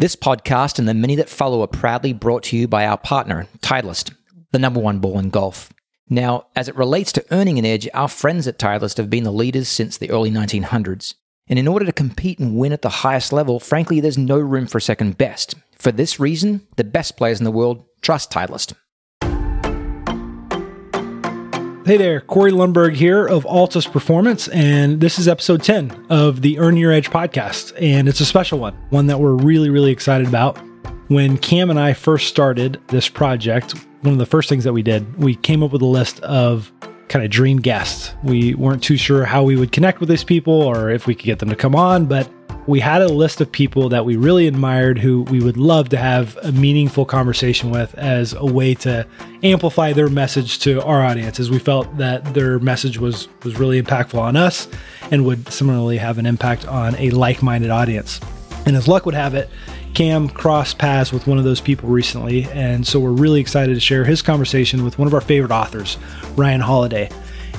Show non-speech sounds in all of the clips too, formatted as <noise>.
This podcast and the many that follow are proudly brought to you by our partner, Titleist, the number one ball in golf. Now, as it relates to earning an edge, our friends at Titleist have been the leaders since the early 1900s. And in order to compete and win at the highest level, frankly, there's no room for second best. For this reason, the best players in the world trust Titleist. Hey there, Corey Lundberg here of Altus Performance, and this is episode 10 of the Earn Your Edge podcast. And it's a special one, one that we're really, really excited about. When Cam and I first started this project, one of the first things that we did, we came up with a list of kind of dream guests. We weren't too sure how we would connect with these people or if we could get them to come on, but we had a list of people that we really admired who we would love to have a meaningful conversation with as a way to amplify their message to our audiences. we felt that their message was was really impactful on us and would similarly have an impact on a like-minded audience. And as luck would have it, Cam crossed paths with one of those people recently, and so we're really excited to share his conversation with one of our favorite authors, Ryan Holiday.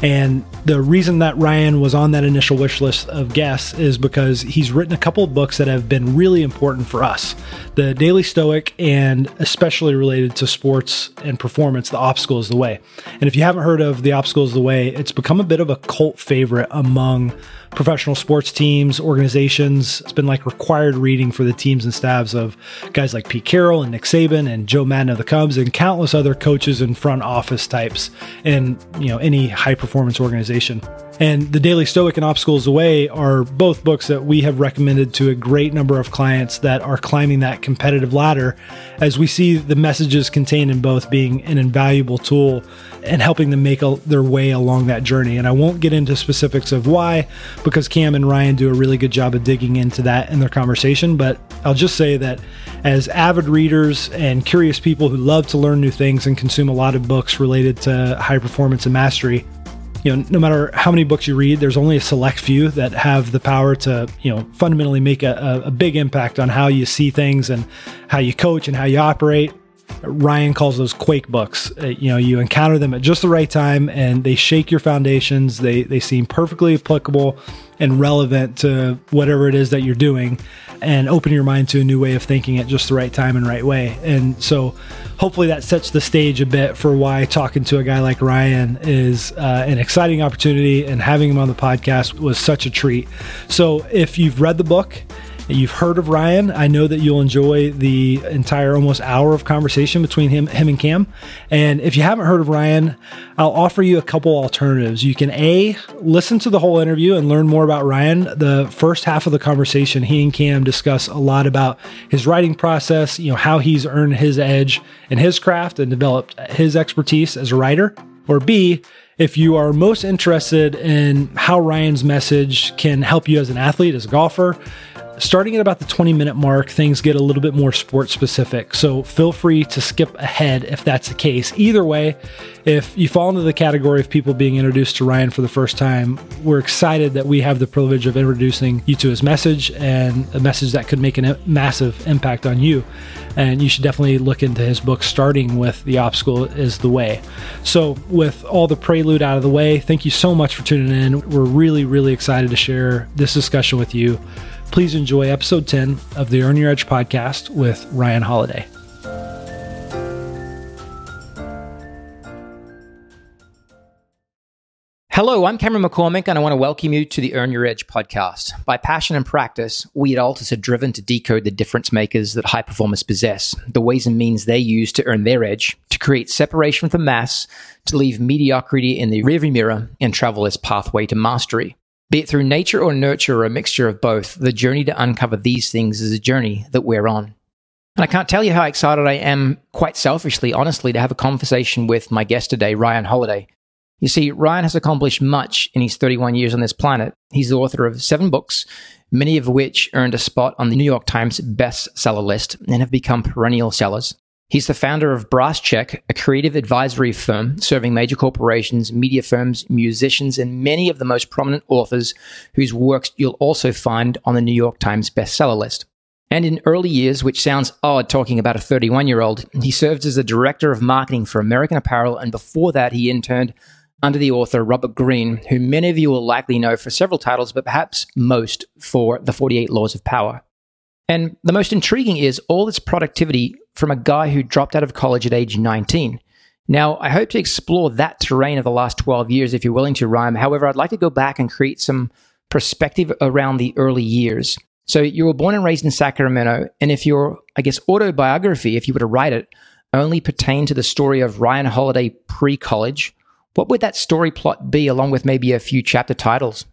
And the reason that Ryan was on that initial wish list of guests is because he's written a couple of books that have been really important for us. The Daily Stoic, and especially related to sports and performance, The Obstacle is the Way. And if you haven't heard of The Obstacle is the Way, it's become a bit of a cult favorite among professional sports teams, organizations. It's been like required reading for the teams and staffs of guys like Pete Carroll and Nick Saban and Joe Maddon of the Cubs and countless other coaches and front office types in you know any high performance organization. And The Daily Stoic and Obstacles Away are both books that we have recommended to a great number of clients that are climbing that competitive ladder as we see the messages contained in both being an invaluable tool and helping them make a, their way along that journey. And I won't get into specifics of why because Cam and Ryan do a really good job of digging into that in their conversation. But I'll just say that as avid readers and curious people who love to learn new things and consume a lot of books related to high performance and mastery, you know, no matter how many books you read, there's only a select few that have the power to, you know, fundamentally make a, a big impact on how you see things and how you coach and how you operate. Ryan calls those quake books. Uh, you know, you encounter them at just the right time and they shake your foundations. They they seem perfectly applicable and relevant to whatever it is that you're doing and open your mind to a new way of thinking at just the right time and right way. And so hopefully that sets the stage a bit for why talking to a guy like Ryan is uh, an exciting opportunity and having him on the podcast was such a treat. So if you've read the book, You've heard of Ryan. I know that you'll enjoy the entire almost hour of conversation between him, him and Cam. And if you haven't heard of Ryan, I'll offer you a couple alternatives. You can A, listen to the whole interview and learn more about Ryan. The first half of the conversation, he and Cam discuss a lot about his writing process, you know, how he's earned his edge in his craft and developed his expertise as a writer. Or B, if you are most interested in how Ryan's message can help you as an athlete, as a golfer, Starting at about the 20 minute mark, things get a little bit more sport specific. So feel free to skip ahead if that's the case. Either way, if you fall into the category of people being introduced to Ryan for the first time, we're excited that we have the privilege of introducing you to his message and a message that could make a massive impact on you. And you should definitely look into his book, starting with The Obstacle is the Way. So, with all the prelude out of the way, thank you so much for tuning in. We're really, really excited to share this discussion with you. Please enjoy episode 10 of the Earn Your Edge podcast with Ryan Holiday. Hello, I'm Cameron McCormick, and I want to welcome you to the Earn Your Edge podcast. By passion and practice, we at Altus are driven to decode the difference makers that high performers possess, the ways and means they use to earn their edge, to create separation from the mass, to leave mediocrity in the rearview mirror, and travel its pathway to mastery. Be it through nature or nurture or a mixture of both, the journey to uncover these things is a journey that we're on. And I can't tell you how excited I am, quite selfishly, honestly, to have a conversation with my guest today, Ryan Holiday. You see, Ryan has accomplished much in his 31 years on this planet. He's the author of seven books, many of which earned a spot on the New York Times bestseller list and have become perennial sellers. He's the founder of Brass Check, a creative advisory firm serving major corporations, media firms, musicians, and many of the most prominent authors whose works you'll also find on the New York Times bestseller list. And in early years, which sounds odd talking about a 31 year old, he served as the director of marketing for American Apparel, and before that, he interned under the author Robert Greene, who many of you will likely know for several titles, but perhaps most for The 48 Laws of Power. And the most intriguing is all this productivity from a guy who dropped out of college at age 19. Now, I hope to explore that terrain of the last 12 years if you're willing to rhyme. However, I'd like to go back and create some perspective around the early years. So you were born and raised in Sacramento, and if your, I guess, autobiography, if you were to write it, only pertained to the story of Ryan Holiday pre-college, what would that story plot be, along with maybe a few chapter titles?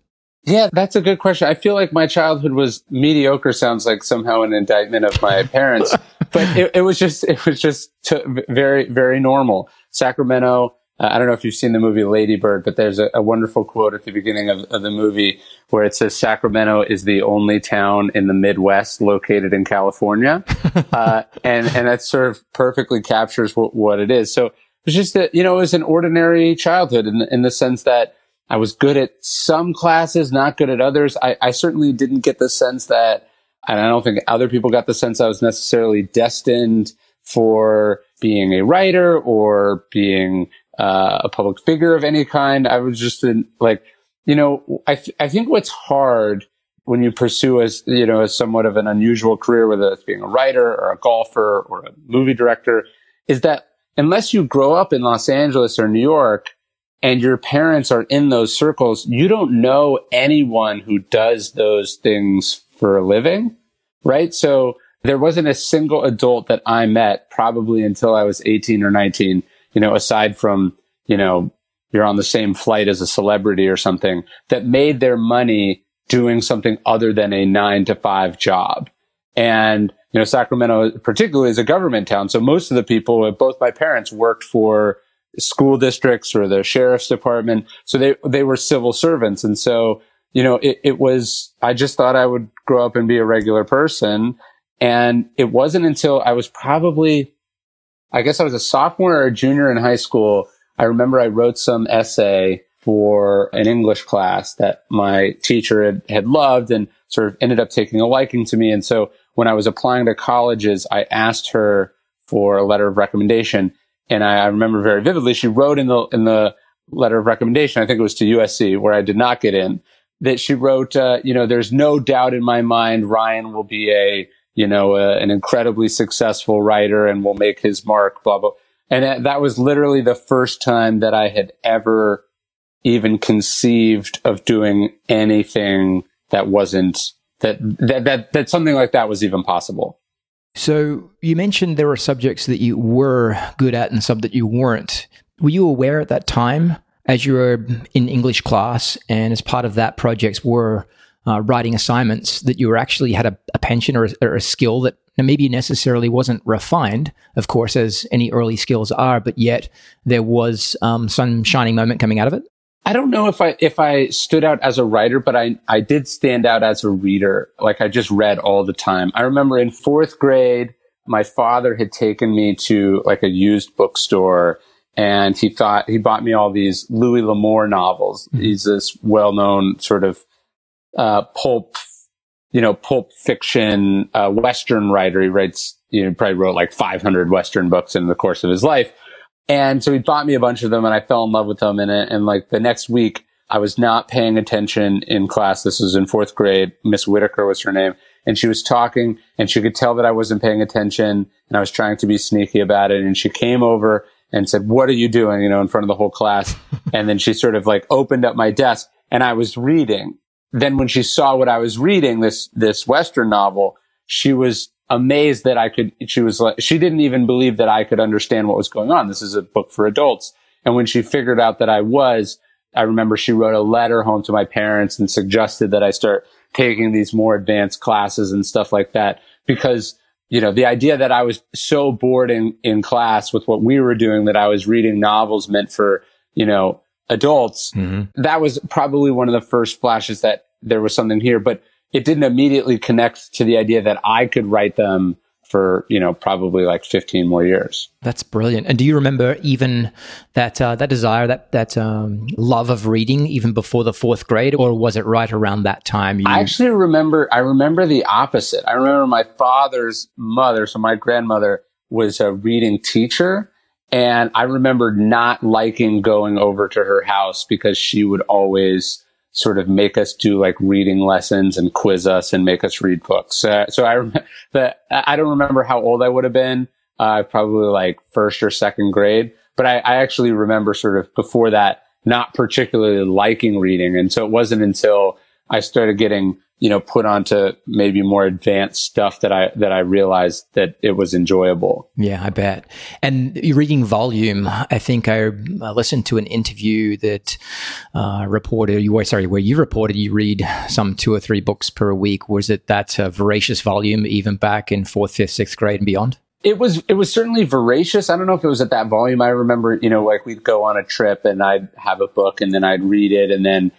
Yeah, that's a good question. I feel like my childhood was mediocre. Sounds like somehow an indictment of my parents, <laughs> but it, it, was just it was just t- very very normal. Sacramento. Uh, I don't know if you've seen the movie Lady Bird, but there's a, a wonderful quote at the beginning of, of, the movie where it says Sacramento is the only town in the Midwest located in California, <laughs> uh, and and that sort of perfectly captures what, what it is. So it's just that you know it was an ordinary childhood in in the sense that I was good at some classes, not good at others. I, I certainly didn't get the sense that, and I don't think other people got the sense I was necessarily destined for being a writer or being uh, a public figure of any kind. I was just in, like, you know, I, th- I think what's hard when you pursue as, you know, as somewhat of an unusual career, whether it's being a writer or a golfer or a movie director, is that unless you grow up in Los Angeles or New York, and your parents are in those circles, you don't know anyone who does those things for a living, right? So there wasn't a single adult that I met probably until I was 18 or 19, you know, aside from, you know, you're on the same flight as a celebrity or something that made their money doing something other than a nine to five job. And, you know, Sacramento particularly is a government town. So most of the people, both my parents worked for school districts or the sheriff's department. So they, they were civil servants. And so, you know, it, it was, I just thought I would grow up and be a regular person. And it wasn't until I was probably, I guess I was a sophomore or a junior in high school. I remember I wrote some essay for an English class that my teacher had, had loved and sort of ended up taking a liking to me. And so when I was applying to colleges, I asked her for a letter of recommendation and I, I remember very vividly, she wrote in the, in the letter of recommendation, I think it was to USC where I did not get in, that she wrote, uh, you know, there's no doubt in my mind Ryan will be a, you know, a, an incredibly successful writer and will make his mark, blah, blah. And that was literally the first time that I had ever even conceived of doing anything that wasn't that, that, that, that something like that was even possible. So you mentioned there were subjects that you were good at and some that you weren't. Were you aware at that time, as you were in English class, and as part of that projects were uh, writing assignments, that you were actually had a, a pension or a, or a skill that maybe necessarily wasn't refined, of course, as any early skills are, but yet there was um, some shining moment coming out of it? I don't know if I if I stood out as a writer, but I I did stand out as a reader. Like I just read all the time. I remember in fourth grade, my father had taken me to like a used bookstore and he thought he bought me all these Louis L'Amour novels. Mm-hmm. He's this well-known sort of uh, pulp, you know, pulp fiction uh, Western writer. He writes, you know, probably wrote like 500 Western books in the course of his life. And so he bought me a bunch of them and I fell in love with them. And, and like the next week, I was not paying attention in class. This was in fourth grade. Miss Whitaker was her name. And she was talking and she could tell that I wasn't paying attention and I was trying to be sneaky about it. And she came over and said, what are you doing? You know, in front of the whole class. <laughs> and then she sort of like opened up my desk and I was reading. Then when she saw what I was reading, this, this Western novel, she was amazed that I could, she was like, she didn't even believe that I could understand what was going on. This is a book for adults. And when she figured out that I was, I remember she wrote a letter home to my parents and suggested that I start taking these more advanced classes and stuff like that because, you know, the idea that I was so bored in, in class with what we were doing that I was reading novels meant for, you know, adults, mm-hmm. that was probably one of the first flashes that there was something here. But it didn't immediately connect to the idea that I could write them for you know probably like 15 more years. That's brilliant. And do you remember even that uh, that desire that that um, love of reading even before the fourth grade or was it right around that time you... i actually remember i remember the opposite. I remember my father's mother so my grandmother was a reading teacher and i remember not liking going over to her house because she would always sort of make us do like reading lessons and quiz us and make us read books. So I I don't remember how old I would have been. Uh, probably like first or second grade, but I, I actually remember sort of before that not particularly liking reading. And so it wasn't until I started getting you know, put onto maybe more advanced stuff that I that I realized that it was enjoyable. Yeah, I bet. And reading volume, I think I listened to an interview that uh, reported you were sorry, where you reported you read some two or three books per week. Was it that uh, voracious volume even back in fourth, fifth, sixth grade and beyond? It was it was certainly voracious. I don't know if it was at that volume. I remember, you know, like we'd go on a trip and I'd have a book and then I'd read it and then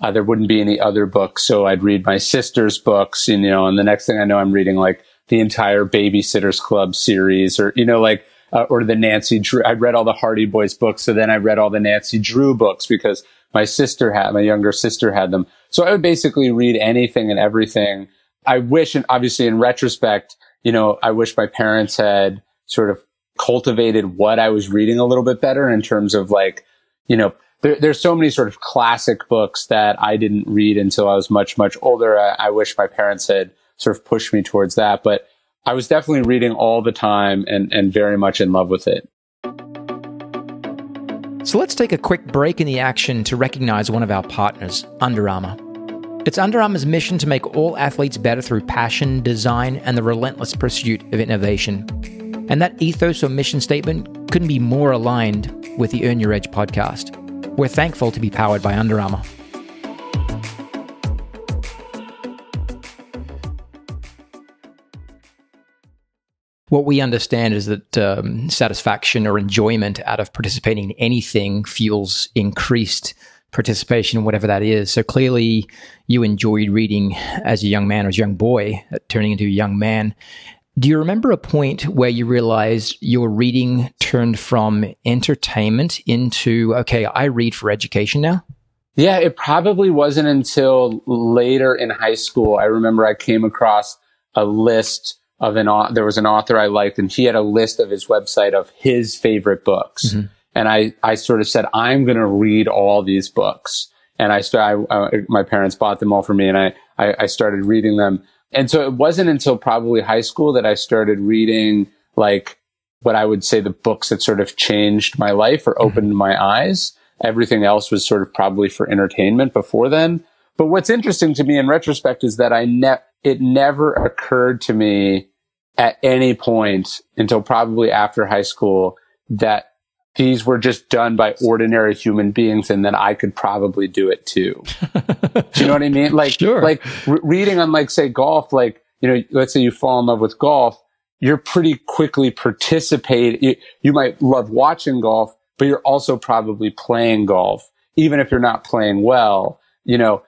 uh, there wouldn't be any other books. So I'd read my sister's books, and, you know, and the next thing I know, I'm reading like the entire Babysitters Club series or, you know, like, uh, or the Nancy Drew. I read all the Hardy Boys books. So then I read all the Nancy Drew books because my sister had, my younger sister had them. So I would basically read anything and everything. I wish, and obviously in retrospect, you know, I wish my parents had sort of cultivated what I was reading a little bit better in terms of like, you know, there, there's so many sort of classic books that I didn't read until I was much, much older. I, I wish my parents had sort of pushed me towards that, but I was definitely reading all the time and, and very much in love with it. So let's take a quick break in the action to recognize one of our partners, Under Armour. It's Under Armour's mission to make all athletes better through passion, design, and the relentless pursuit of innovation. And that ethos or mission statement couldn't be more aligned with the Earn Your Edge podcast. We're thankful to be powered by Under Armour. What we understand is that um, satisfaction or enjoyment out of participating in anything fuels increased participation, whatever that is. So clearly, you enjoyed reading as a young man or as a young boy, turning into a young man. Do you remember a point where you realized your reading turned from entertainment into, okay, I read for education now? Yeah, it probably wasn't until later in high school. I remember I came across a list of an, author. there was an author I liked and he had a list of his website of his favorite books. Mm-hmm. And I, I sort of said, I'm going to read all these books. And I started, I, uh, my parents bought them all for me and I, I, I started reading them. And so it wasn't until probably high school that I started reading like what I would say the books that sort of changed my life or opened mm-hmm. my eyes. Everything else was sort of probably for entertainment before then. But what's interesting to me in retrospect is that I ne- it never occurred to me at any point until probably after high school that these were just done by ordinary human beings and that I could probably do it too. <laughs> do you know what I mean? Like, sure. like re- reading on like, say golf, like, you know, let's say you fall in love with golf, you're pretty quickly participate. You, you might love watching golf, but you're also probably playing golf, even if you're not playing well. You know,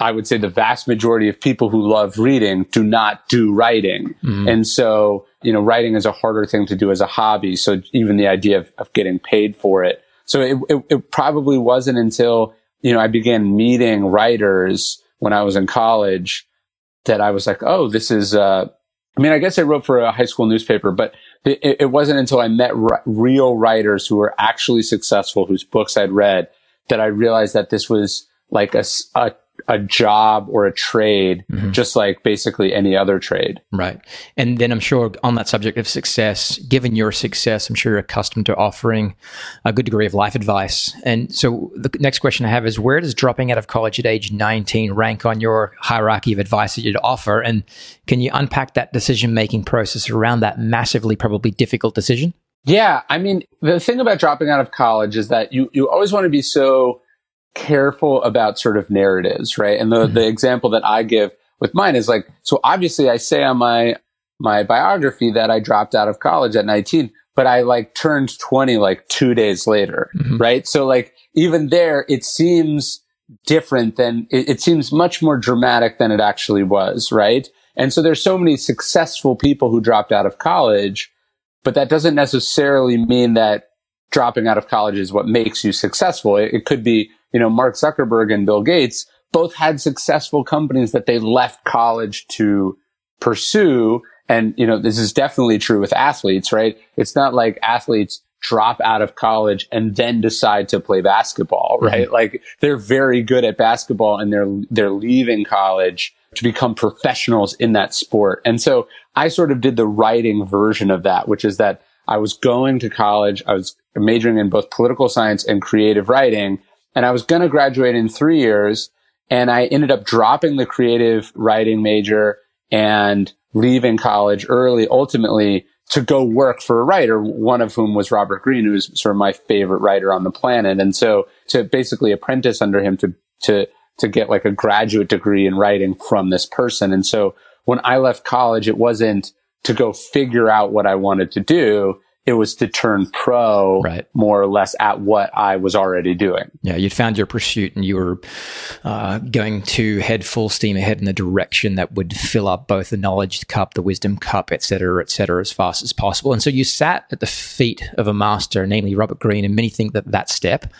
I would say the vast majority of people who love reading do not do writing. Mm. And so, you know, writing is a harder thing to do as a hobby. So even the idea of, of getting paid for it. So it, it, it probably wasn't until, you know, I began meeting writers when I was in college that I was like, oh, this is, uh, I mean, I guess I wrote for a high school newspaper, but it, it wasn't until I met r- real writers who were actually successful, whose books I'd read, that I realized that this was like a, a a job or a trade, mm-hmm. just like basically any other trade. Right. And then I'm sure on that subject of success, given your success, I'm sure you're accustomed to offering a good degree of life advice. And so the next question I have is where does dropping out of college at age 19 rank on your hierarchy of advice that you'd offer? And can you unpack that decision making process around that massively, probably difficult decision? Yeah. I mean, the thing about dropping out of college is that you, you always want to be so careful about sort of narratives, right? And the, mm-hmm. the example that I give with mine is like, so obviously I say on my, my biography that I dropped out of college at 19, but I like turned 20 like two days later, mm-hmm. right? So like even there, it seems different than, it, it seems much more dramatic than it actually was, right? And so there's so many successful people who dropped out of college, but that doesn't necessarily mean that dropping out of college is what makes you successful. It, it could be you know, Mark Zuckerberg and Bill Gates both had successful companies that they left college to pursue. And, you know, this is definitely true with athletes, right? It's not like athletes drop out of college and then decide to play basketball, right? Mm-hmm. Like they're very good at basketball and they're, they're leaving college to become professionals in that sport. And so I sort of did the writing version of that, which is that I was going to college. I was majoring in both political science and creative writing. And I was going to graduate in three years. And I ended up dropping the creative writing major and leaving college early, ultimately to go work for a writer, one of whom was Robert Greene, who's sort of my favorite writer on the planet. And so to basically apprentice under him to, to, to get like a graduate degree in writing from this person. And so when I left college, it wasn't to go figure out what I wanted to do it was to turn pro right. more or less at what I was already doing. Yeah, you'd found your pursuit and you were uh, going to head full steam ahead in the direction that would fill up both the knowledge cup, the wisdom cup, et cetera, et cetera, as fast as possible. And so you sat at the feet of a master, namely Robert Greene, and many think that that step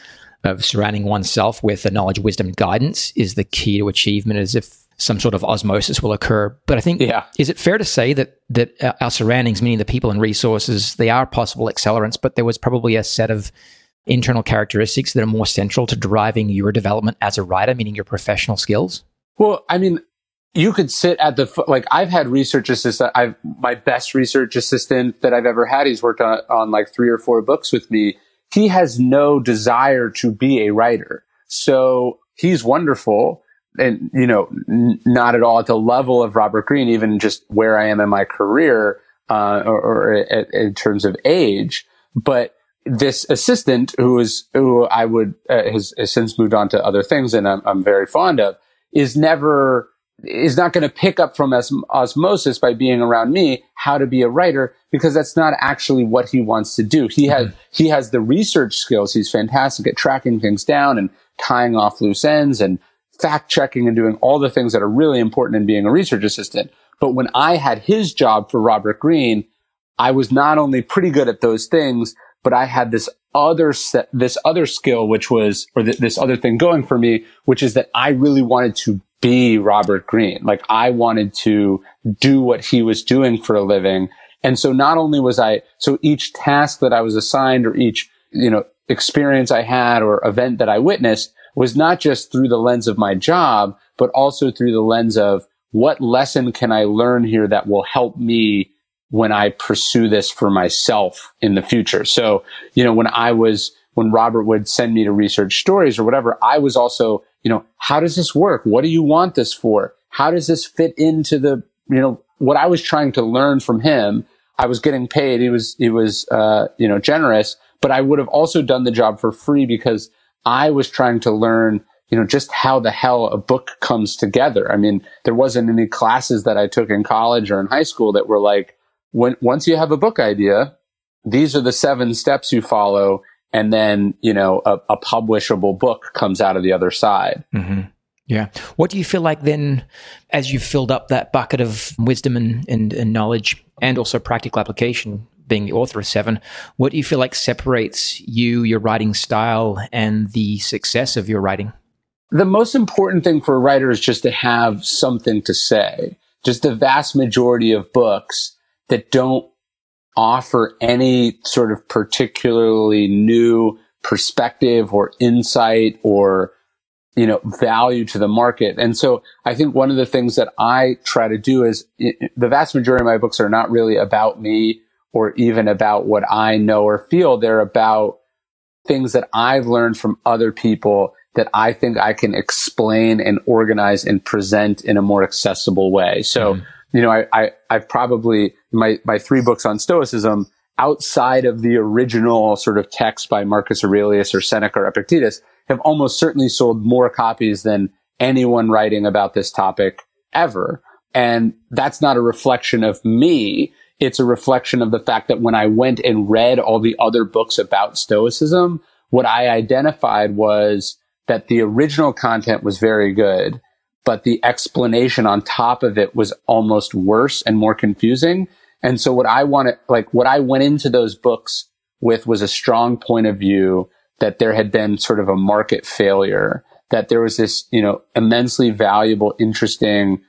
of surrounding oneself with the knowledge, wisdom, guidance is the key to achievement, as if some sort of osmosis will occur. But I think, yeah. is it fair to say that that uh, our surroundings, meaning the people and resources, they are possible accelerants, but there was probably a set of internal characteristics that are more central to driving your development as a writer, meaning your professional skills? Well, I mean, you could sit at the like I've had research assistant. I've my best research assistant that I've ever had. He's worked on on like three or four books with me. He has no desire to be a writer, so he's wonderful and you know, n- not at all at the level of Robert Greene, even just where I am in my career, uh, or, or in terms of age. But this assistant, who is who I would uh, has, has, since moved on to other things, and I'm, I'm very fond of, is never is not going to pick up from os- osmosis by being around me how to be a writer because that's not actually what he wants to do. He mm-hmm. has he has the research skills. He's fantastic at tracking things down and tying off loose ends and fact checking and doing all the things that are really important in being a research assistant. But when I had his job for Robert Greene, I was not only pretty good at those things, but I had this other set, this other skill, which was, or th- this other thing going for me, which is that I really wanted to be Robert Greene. Like I wanted to do what he was doing for a living. And so not only was I, so each task that I was assigned or each, you know, experience I had or event that I witnessed was not just through the lens of my job, but also through the lens of what lesson can I learn here that will help me when I pursue this for myself in the future. So, you know, when I was, when Robert would send me to research stories or whatever, I was also, you know, how does this work? What do you want this for? How does this fit into the, you know, what I was trying to learn from him? I was getting paid. He was, he was, uh, you know, generous, but I would have also done the job for free because I was trying to learn, you know, just how the hell a book comes together. I mean, there wasn't any classes that I took in college or in high school that were like, when, once you have a book idea, these are the seven steps you follow. And then, you know, a, a publishable book comes out of the other side. Mm-hmm. Yeah. What do you feel like then, as you've filled up that bucket of wisdom and, and, and knowledge and also practical application? Being the author of Seven, what do you feel like separates you, your writing style, and the success of your writing? The most important thing for a writer is just to have something to say. Just the vast majority of books that don't offer any sort of particularly new perspective or insight or you know value to the market and so i think one of the things that i try to do is the vast majority of my books are not really about me or even about what I know or feel. They're about things that I've learned from other people that I think I can explain and organize and present in a more accessible way. So, mm. you know, I, I, I've probably, my, my three books on Stoicism, outside of the original sort of text by Marcus Aurelius or Seneca or Epictetus, have almost certainly sold more copies than anyone writing about this topic ever. And that's not a reflection of me it's a reflection of the fact that when I went and read all the other books about Stoicism, what I identified was that the original content was very good, but the explanation on top of it was almost worse and more confusing. And so what I wanted, like what I went into those books with was a strong point of view that there had been sort of a market failure, that there was this, you know, immensely valuable, interesting,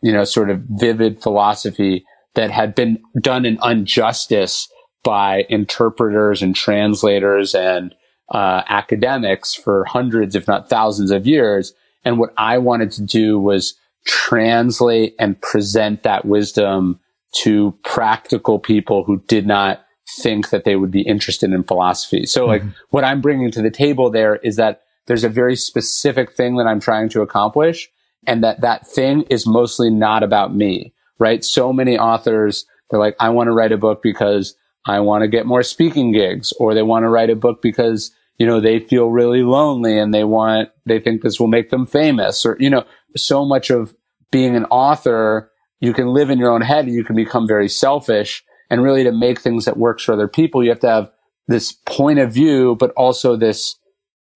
you know, sort of vivid philosophy that had been done an injustice by interpreters and translators and uh, academics for hundreds, if not thousands of years. And what I wanted to do was translate and present that wisdom to practical people who did not think that they would be interested in philosophy. So like mm-hmm. what I'm bringing to the table there is that there's a very specific thing that I'm trying to accomplish and that that thing is mostly not about me, right? So many authors, they're like, I want to write a book because I want to get more speaking gigs or they want to write a book because, you know, they feel really lonely and they want, they think this will make them famous or, you know, so much of being an author, you can live in your own head and you can become very selfish and really to make things that works for other people, you have to have this point of view, but also this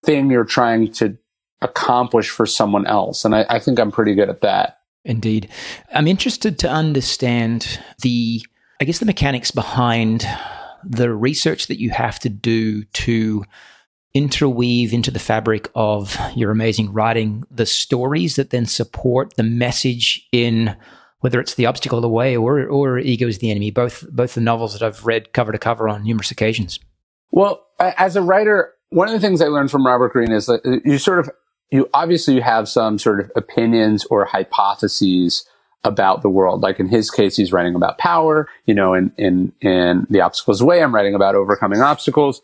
thing you're trying to accomplish for someone else. And I, I think I'm pretty good at that. Indeed. I'm interested to understand the, I guess, the mechanics behind the research that you have to do to interweave into the fabric of your amazing writing the stories that then support the message in whether it's the obstacle of the way or or ego is the enemy both both the novels that i've read cover to cover on numerous occasions well as a writer one of the things i learned from robert greene is that you sort of you obviously you have some sort of opinions or hypotheses about the world. Like in his case, he's writing about power, you know, in, in, in the obstacles way, I'm writing about overcoming obstacles.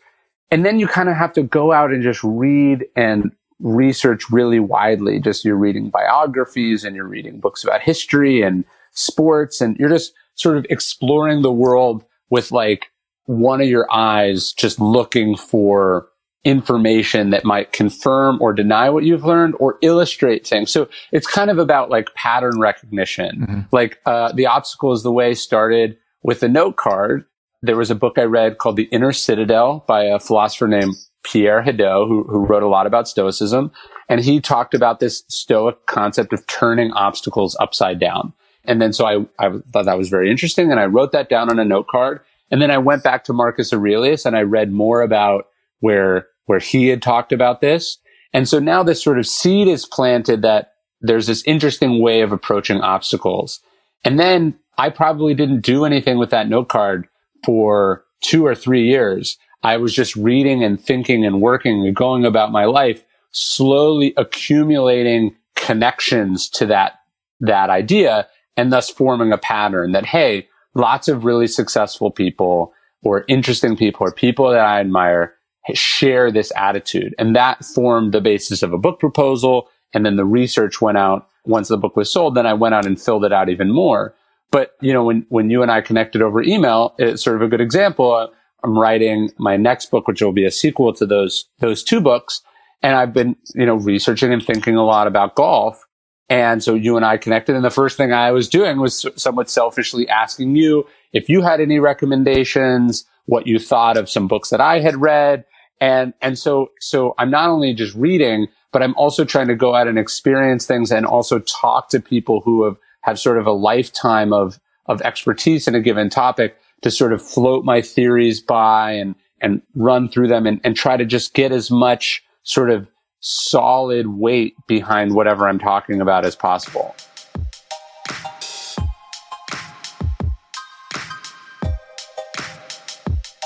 And then you kind of have to go out and just read and research really widely. Just you're reading biographies and you're reading books about history and sports and you're just sort of exploring the world with like one of your eyes, just looking for information that might confirm or deny what you've learned or illustrate things. So it's kind of about like pattern recognition. Mm-hmm. Like, uh, the obstacle is the way started with a note card. There was a book I read called The Inner Citadel by a philosopher named Pierre Hadot, who, who wrote a lot about stoicism. And he talked about this stoic concept of turning obstacles upside down. And then so I, I thought that was very interesting. And I wrote that down on a note card. And then I went back to Marcus Aurelius and I read more about where, where he had talked about this. And so now this sort of seed is planted that there's this interesting way of approaching obstacles. And then I probably didn't do anything with that note card for two or three years. I was just reading and thinking and working and going about my life, slowly accumulating connections to that, that idea and thus forming a pattern that, hey, lots of really successful people or interesting people or people that I admire share this attitude. And that formed the basis of a book proposal. And then the research went out once the book was sold. Then I went out and filled it out even more. But, you know, when, when you and I connected over email, it's sort of a good example. I'm writing my next book, which will be a sequel to those, those two books. And I've been, you know, researching and thinking a lot about golf. And so you and I connected. And the first thing I was doing was somewhat selfishly asking you if you had any recommendations, what you thought of some books that I had read. And, and so, so I'm not only just reading, but I'm also trying to go out and experience things and also talk to people who have, have sort of a lifetime of, of expertise in a given topic to sort of float my theories by and, and run through them and, and try to just get as much sort of solid weight behind whatever I'm talking about as possible.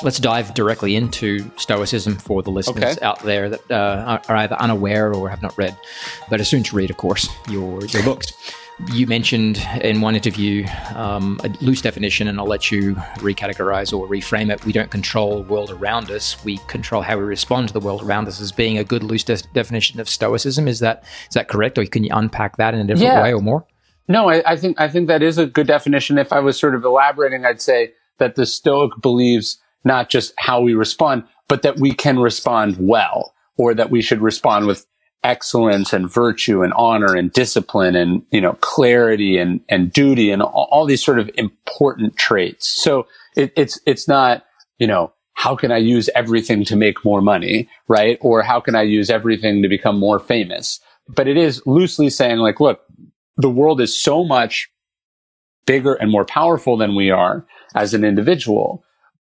Let's dive directly into Stoicism for the listeners okay. out there that uh, are either unaware or have not read, but as soon to read, of course, your your books. You mentioned in one interview um, a loose definition, and I'll let you recategorize or reframe it. We don't control the world around us; we control how we respond to the world around us. As being a good loose de- definition of Stoicism, is that is that correct, or can you unpack that in a different yeah. way or more? No, I, I think I think that is a good definition. If I was sort of elaborating, I'd say that the Stoic believes not just how we respond, but that we can respond well or that we should respond with excellence and virtue and honor and discipline and, you know, clarity and, and duty and all, all these sort of important traits. So it, it's, it's not, you know, how can I use everything to make more money? Right. Or how can I use everything to become more famous? But it is loosely saying like, look, the world is so much bigger and more powerful than we are as an individual.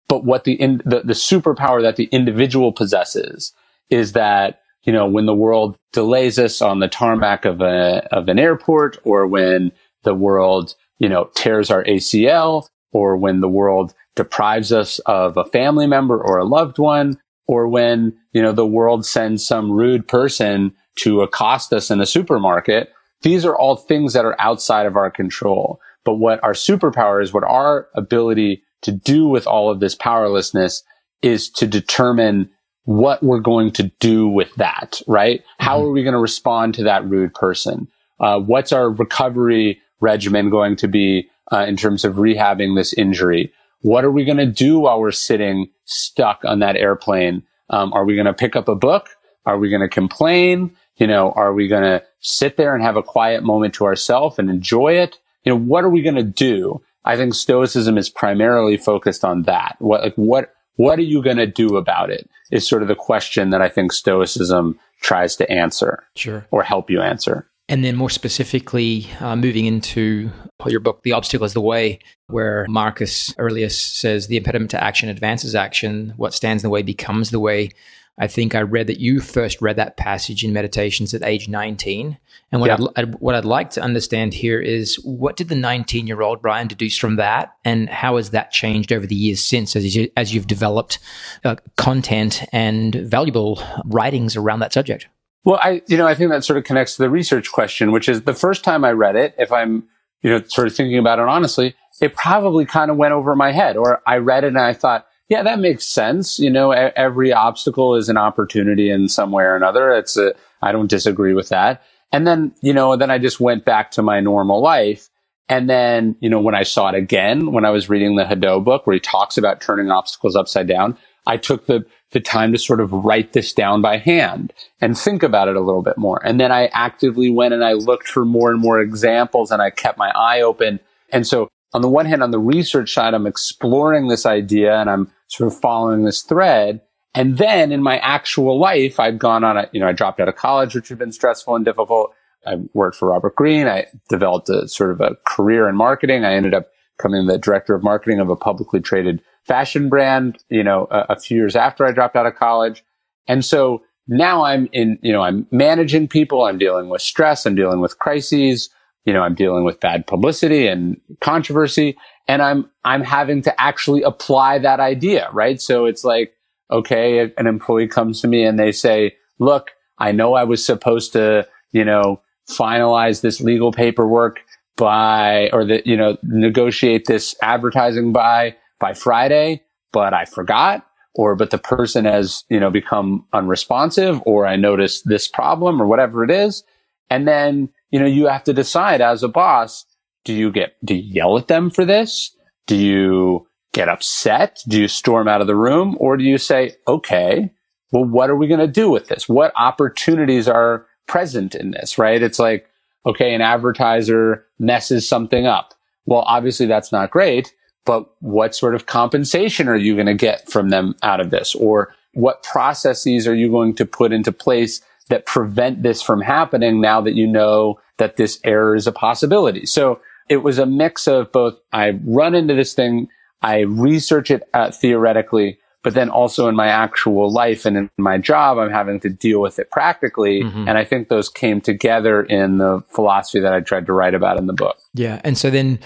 But what the, in, the, the superpower that the individual possesses is that, you know, when the world delays us on the tarmac of a, of an airport or when the world, you know, tears our ACL or when the world deprives us of a family member or a loved one, or when, you know, the world sends some rude person to accost us in a supermarket. These are all things that are outside of our control. But what our superpower is, what our ability to do with all of this powerlessness is to determine what we're going to do with that, right? Mm-hmm. How are we going to respond to that rude person? Uh, what's our recovery regimen going to be uh, in terms of rehabbing this injury? What are we going to do while we're sitting stuck on that airplane? Um, are we going to pick up a book? Are we going to complain? You know, are we going to sit there and have a quiet moment to ourselves and enjoy it? You know, what are we going to do? I think stoicism is primarily focused on that. What, like, what, what are you going to do about it is sort of the question that I think stoicism tries to answer. Sure. Or help you answer. And then more specifically, uh, moving into your book, The Obstacle is the Way, where Marcus Aurelius says the impediment to action advances action. What stands in the way becomes the way. I think I read that you first read that passage in Meditations at age 19. And what, yeah. I'd, what I'd like to understand here is what did the 19 year old Ryan deduce from that? And how has that changed over the years since as, you, as you've developed uh, content and valuable writings around that subject? Well, I, you know, I think that sort of connects to the research question, which is the first time I read it, if I'm, you know, sort of thinking about it honestly, it probably kind of went over my head or I read it and I thought, yeah, that makes sense. You know, every obstacle is an opportunity in some way or another. It's a, I don't disagree with that. And then, you know, then I just went back to my normal life. And then, you know, when I saw it again, when I was reading the Hadot book where he talks about turning obstacles upside down, I took the the time to sort of write this down by hand and think about it a little bit more. And then I actively went and I looked for more and more examples and I kept my eye open. And so on the one hand, on the research side, I'm exploring this idea and I'm sort of following this thread. And then in my actual life, I'd gone on a, you know, I dropped out of college, which had been stressful and difficult. I worked for Robert Greene. I developed a sort of a career in marketing. I ended up becoming the director of marketing of a publicly traded fashion brand, you know, a, a few years after I dropped out of college. And so now I'm in, you know, I'm managing people. I'm dealing with stress. I'm dealing with crises. You know, I'm dealing with bad publicity and controversy and I'm, I'm having to actually apply that idea, right? So it's like, okay, an employee comes to me and they say, look, I know I was supposed to, you know, finalize this legal paperwork by, or that, you know, negotiate this advertising by by Friday, but I forgot or but the person has, you know, become unresponsive or I noticed this problem or whatever it is. And then, you know, you have to decide as a boss, do you get, do you yell at them for this? Do you get upset? Do you storm out of the room or do you say, okay, well, what are we going to do with this? What opportunities are present in this, right? It's like, okay, an advertiser messes something up. Well, obviously that's not great but what sort of compensation are you going to get from them out of this? Or what processes are you going to put into place that prevent this from happening now that you know that this error is a possibility? So it was a mix of both I run into this thing, I research it uh, theoretically, but then also in my actual life and in my job, I'm having to deal with it practically. Mm-hmm. And I think those came together in the philosophy that I tried to write about in the book. Yeah. And so then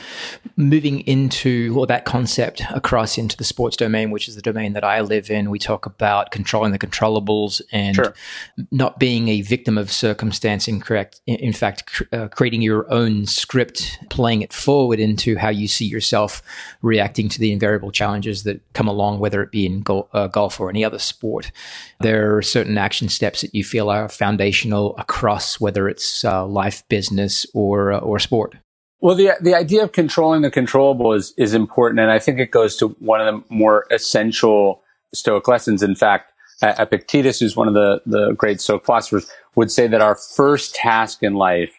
moving into or that concept across into the sports domain, which is the domain that I live in, we talk about controlling the controllables and sure. not being a victim of circumstance. Incorrect. In fact, cr- uh, creating your own script, playing it forward into how you see yourself reacting to the invariable challenges that come along, whether it be in go- uh, golf or any other sport. There are certain action steps that you feel are foundational across whether it's uh, life, business, or uh, or sport. Well, the the idea of controlling the controllable is is important, and I think it goes to one of the more essential Stoic lessons. In fact, Epictetus, who's one of the the great Stoic philosophers, would say that our first task in life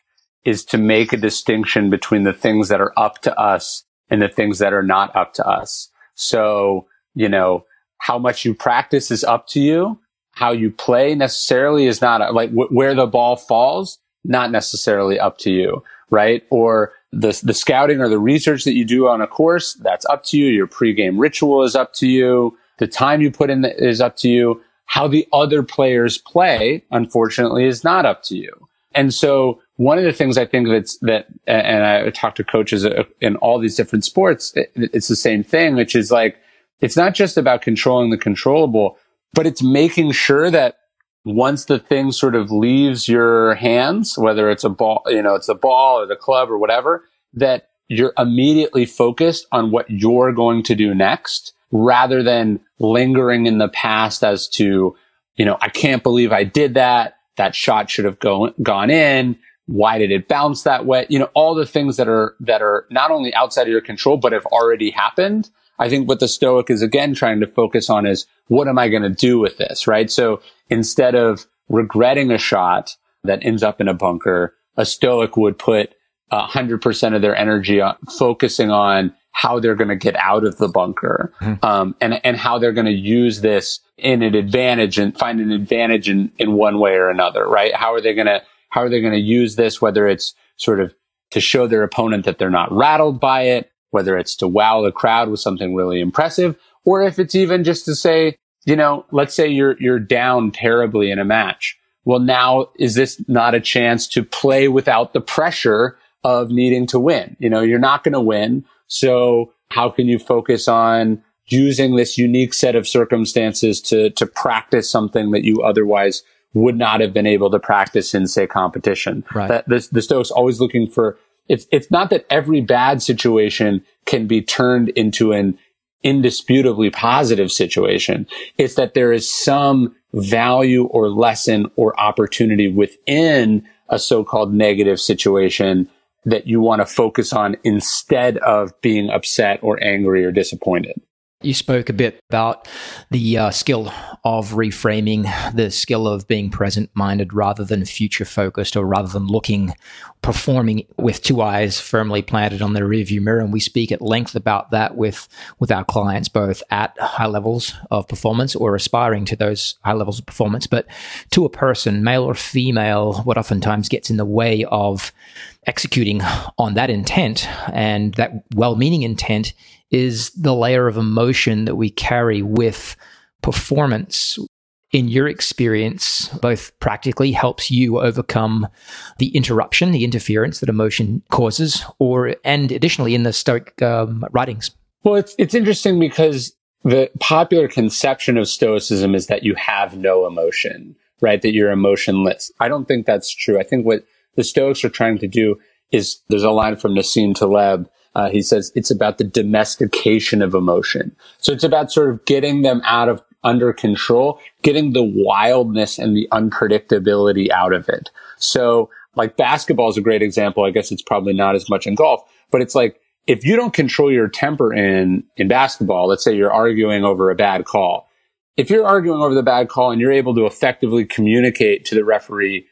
is to make a distinction between the things that are up to us and the things that are not up to us. So, you know, how much you practice is up to you. How you play necessarily is not like w- where the ball falls, not necessarily up to you, right? Or the, the scouting or the research that you do on a course, that's up to you. Your pregame ritual is up to you. The time you put in is up to you. How the other players play, unfortunately, is not up to you. And so one of the things I think that's that, and I talk to coaches uh, in all these different sports, it's the same thing, which is like, it's not just about controlling the controllable, but it's making sure that once the thing sort of leaves your hands, whether it's a ball, you know, it's a ball or the club or whatever, that you're immediately focused on what you're going to do next rather than lingering in the past as to, you know, I can't believe I did that. That shot should have go, gone in. Why did it bounce that way? You know, all the things that are, that are not only outside of your control, but have already happened. I think what the Stoic is again trying to focus on is what am I going to do with this? Right. So instead of regretting a shot that ends up in a bunker, a Stoic would put 100% of their energy on focusing on how they're going to get out of the bunker mm-hmm. um, and, and how they're going to use this in an advantage and find an advantage in, in one way or another, right? How are they going to, how are they going to use this, whether it's sort of to show their opponent that they're not rattled by it, whether it's to wow the crowd with something really impressive, or if it's even just to say, you know, let's say you're, you're down terribly in a match. Well, now is this not a chance to play without the pressure of needing to win? You know, you're not going to win. So how can you focus on using this unique set of circumstances to, to practice something that you otherwise would not have been able to practice in, say, competition? Right. That the, the Stoics always looking for, it's, it's not that every bad situation can be turned into an indisputably positive situation. It's that there is some value or lesson or opportunity within a so-called negative situation that you want to focus on instead of being upset or angry or disappointed. You spoke a bit about the uh, skill of reframing, the skill of being present minded rather than future focused or rather than looking, performing with two eyes firmly planted on the rearview mirror. And we speak at length about that with, with our clients, both at high levels of performance or aspiring to those high levels of performance. But to a person, male or female, what oftentimes gets in the way of executing on that intent and that well meaning intent is the layer of emotion that we carry with performance. In your experience, both practically helps you overcome the interruption, the interference that emotion causes, or and additionally in the Stoic um, writings. Well, it's it's interesting because the popular conception of Stoicism is that you have no emotion, right? That you're emotionless. I don't think that's true. I think what the Stoics are trying to do is there's a line from Nassim Taleb. Uh, he says it's about the domestication of emotion. So it's about sort of getting them out of under control, getting the wildness and the unpredictability out of it. So like basketball is a great example. I guess it's probably not as much in golf, but it's like if you don't control your temper in, in basketball, let's say you're arguing over a bad call. If you're arguing over the bad call and you're able to effectively communicate to the referee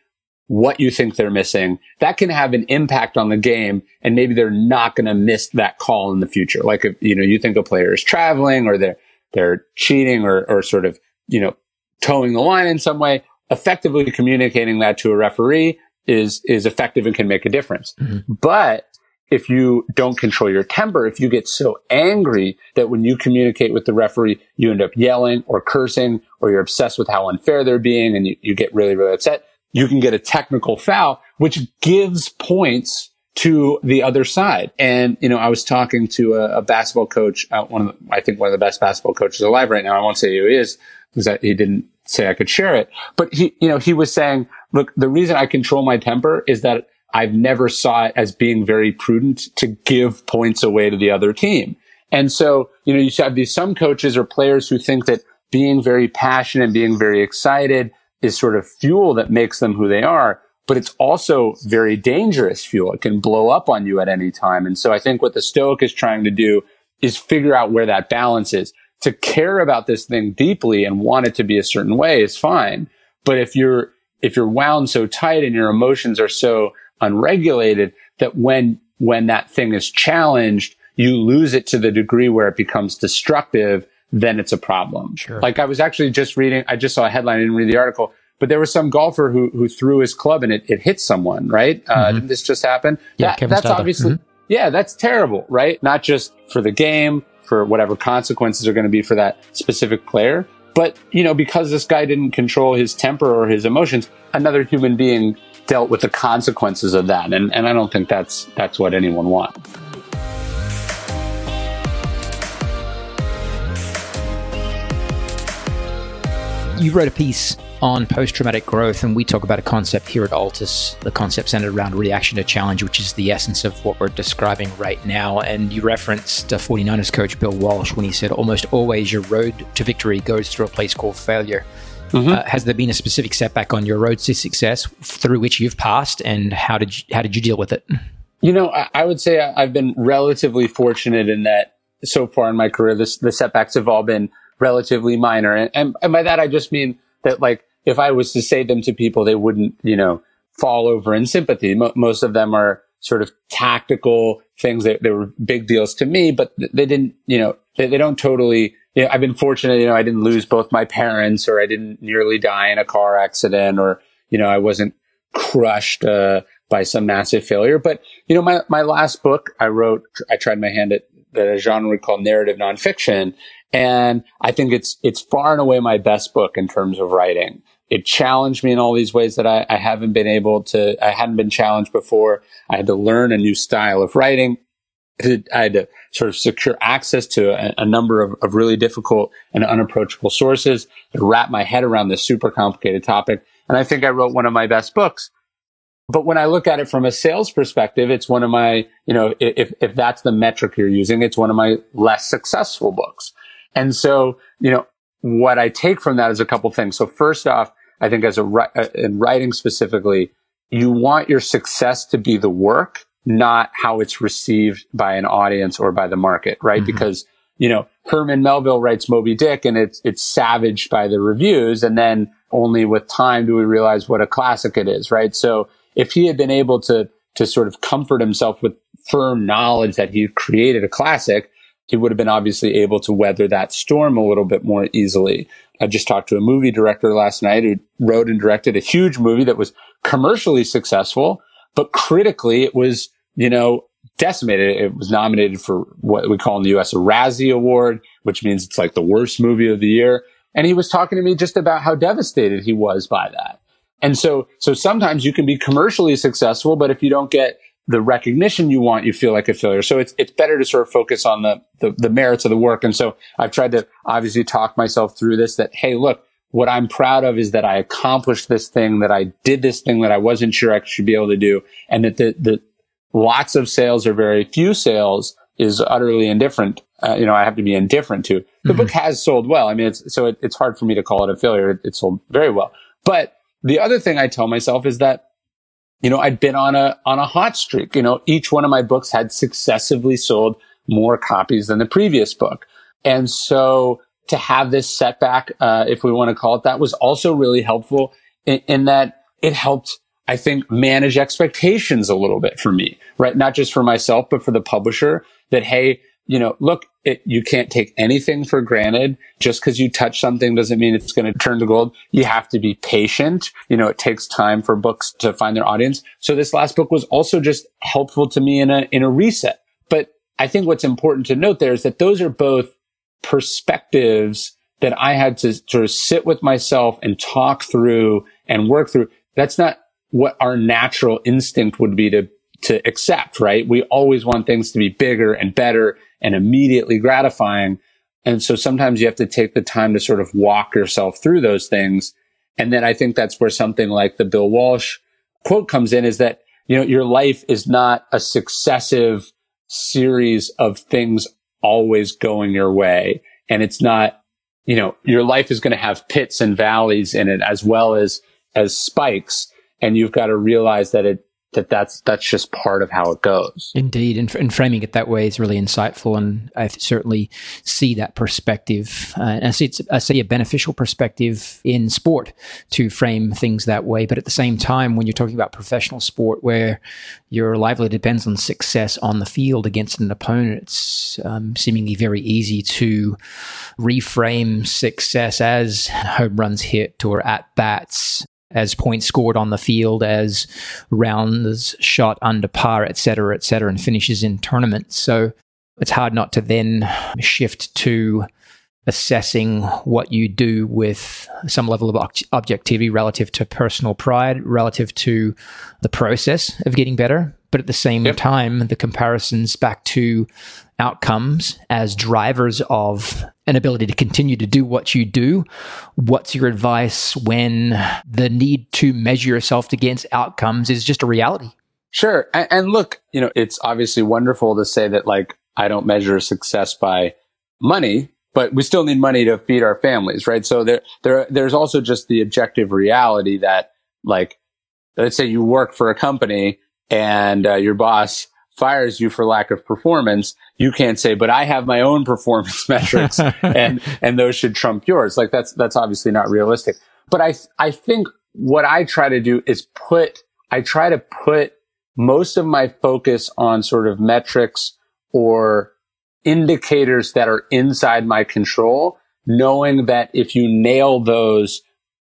what you think they're missing, that can have an impact on the game. And maybe they're not going to miss that call in the future. Like if, you know, you think a player is traveling or they're, they're cheating or, or sort of, you know, towing the line in some way, effectively communicating that to a referee is, is effective and can make a difference. Mm-hmm. But if you don't control your temper, if you get so angry that when you communicate with the referee, you end up yelling or cursing or you're obsessed with how unfair they're being and you, you get really, really upset, you can get a technical foul, which gives points to the other side. And, you know, I was talking to a, a basketball coach, uh, one of the, I think one of the best basketball coaches alive right now. I won't say who he is because that he didn't say I could share it, but he, you know, he was saying, look, the reason I control my temper is that I've never saw it as being very prudent to give points away to the other team. And so, you know, you have these some coaches or players who think that being very passionate and being very excited is sort of fuel that makes them who they are, but it's also very dangerous fuel. It can blow up on you at any time. And so I think what the Stoic is trying to do is figure out where that balance is. To care about this thing deeply and want it to be a certain way is fine. But if you're, if you're wound so tight and your emotions are so unregulated that when, when that thing is challenged, you lose it to the degree where it becomes destructive then it's a problem. Sure. Like I was actually just reading, I just saw a headline, I didn't read the article, but there was some golfer who, who threw his club and it, it hit someone, right? Uh, mm-hmm. Didn't this just happen? Yeah, that, that's obviously, mm-hmm. yeah, that's terrible, right? Not just for the game, for whatever consequences are going to be for that specific player, but, you know, because this guy didn't control his temper or his emotions, another human being dealt with the consequences of that. And, and I don't think that's, that's what anyone wants. You wrote a piece on post traumatic growth, and we talk about a concept here at Altus, the concept centered around reaction to challenge, which is the essence of what we're describing right now. And you referenced uh, 49ers coach Bill Walsh when he said, almost always your road to victory goes through a place called failure. Mm-hmm. Uh, has there been a specific setback on your road to success through which you've passed, and how did you, how did you deal with it? You know, I, I would say I've been relatively fortunate in that so far in my career, this, the setbacks have all been relatively minor. And, and, and by that, I just mean that like, if I was to say them to people, they wouldn't, you know, fall over in sympathy. Mo- most of them are sort of tactical things that, that were big deals to me, but they didn't, you know, they, they don't totally, you know, I've been fortunate, you know, I didn't lose both my parents or I didn't nearly die in a car accident or, you know, I wasn't crushed, uh, by some massive failure. But, you know, my, my last book I wrote, I tried my hand at the genre we call narrative nonfiction. And I think it's, it's far and away my best book in terms of writing. It challenged me in all these ways that I, I haven't been able to, I hadn't been challenged before. I had to learn a new style of writing. I had to sort of secure access to a, a number of, of, really difficult and unapproachable sources to wrap my head around this super complicated topic. And I think I wrote one of my best books. But when I look at it from a sales perspective, it's one of my, you know, if, if that's the metric you're using, it's one of my less successful books. And so, you know, what I take from that is a couple things. So first off, I think as a uh, in writing specifically, you want your success to be the work, not how it's received by an audience or by the market, right? Mm-hmm. Because, you know, Herman Melville writes Moby Dick and it's, it's savaged by the reviews. And then only with time do we realize what a classic it is, right? So if he had been able to, to sort of comfort himself with firm knowledge that he created a classic, he would have been obviously able to weather that storm a little bit more easily. I just talked to a movie director last night who wrote and directed a huge movie that was commercially successful, but critically it was, you know, decimated. It was nominated for what we call in the US a Razzie Award, which means it's like the worst movie of the year. And he was talking to me just about how devastated he was by that. And so, so sometimes you can be commercially successful, but if you don't get the recognition you want, you feel like a failure. So it's, it's better to sort of focus on the, the, the merits of the work. And so I've tried to obviously talk myself through this that, Hey, look, what I'm proud of is that I accomplished this thing, that I did this thing that I wasn't sure I should be able to do. And that the, the lots of sales or very few sales is utterly indifferent. Uh, you know, I have to be indifferent to. The mm-hmm. book has sold well. I mean, it's, so it, it's hard for me to call it a failure. It, it sold very well. But the other thing I tell myself is that you know, I'd been on a, on a hot streak. You know, each one of my books had successively sold more copies than the previous book. And so to have this setback, uh, if we want to call it that, was also really helpful in, in that it helped, I think, manage expectations a little bit for me, right? Not just for myself, but for the publisher that, hey, you know, look, it, you can't take anything for granted. Just because you touch something doesn't mean it's going to turn to gold. You have to be patient. You know, it takes time for books to find their audience. So this last book was also just helpful to me in a, in a reset. But I think what's important to note there is that those are both perspectives that I had to sort of sit with myself and talk through and work through. That's not what our natural instinct would be to to accept, right? We always want things to be bigger and better and immediately gratifying. And so sometimes you have to take the time to sort of walk yourself through those things. And then I think that's where something like the Bill Walsh quote comes in is that, you know, your life is not a successive series of things always going your way. And it's not, you know, your life is going to have pits and valleys in it as well as, as spikes. And you've got to realize that it, that that's that's just part of how it goes. Indeed, and, and framing it that way is really insightful, and I certainly see that perspective. Uh, and I see, I see a beneficial perspective in sport to frame things that way. But at the same time, when you're talking about professional sport, where your livelihood depends on success on the field against an opponent, it's um, seemingly very easy to reframe success as home runs hit or at bats as points scored on the field, as rounds shot under par, et cetera, et cetera, and finishes in tournaments. So it's hard not to then shift to assessing what you do with some level of objectivity relative to personal pride, relative to the process of getting better. But at the same yep. time, the comparisons back to outcomes as drivers of an ability to continue to do what you do. What's your advice when the need to measure yourself against outcomes is just a reality? Sure. And, and look, you know, it's obviously wonderful to say that like I don't measure success by money, but we still need money to feed our families, right? So there, there, there's also just the objective reality that, like, let's say you work for a company and uh, your boss fires you for lack of performance. You can't say, but I have my own <laughs> performance metrics <laughs> and, and those should trump yours. Like that's, that's obviously not realistic. But I, I think what I try to do is put, I try to put most of my focus on sort of metrics or indicators that are inside my control, knowing that if you nail those,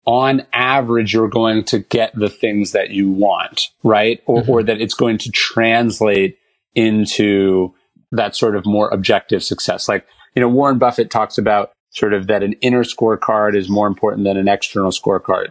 on average, you're going to get the things that you want, right? Or, mm-hmm. or that it's going to translate into that sort of more objective success. Like, you know, Warren Buffett talks about sort of that an inner scorecard is more important than an external scorecard.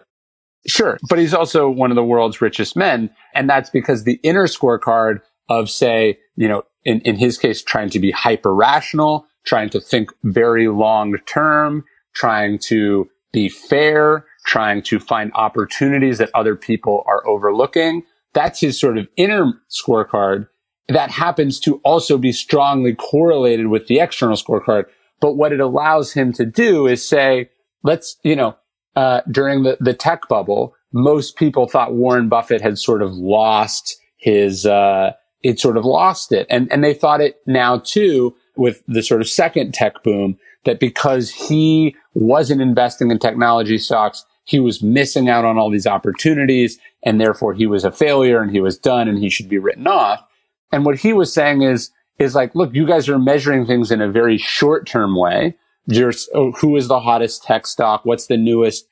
Sure. But he's also one of the world's richest men. And that's because the inner scorecard of say, you know, in, in his case, trying to be hyper rational, trying to think very long term, trying to be fair, trying to find opportunities that other people are overlooking. That's his sort of inner scorecard that happens to also be strongly correlated with the external scorecard. But what it allows him to do is say, let's, you know, uh, during the, the tech bubble, most people thought Warren Buffett had sort of lost his, uh, it sort of lost it. And, and they thought it now too with the sort of second tech boom that because he wasn't investing in technology stocks, he was missing out on all these opportunities and therefore he was a failure and he was done and he should be written off. And what he was saying is, is like, look, you guys are measuring things in a very short term way. Just oh, who is the hottest tech stock? What's the newest,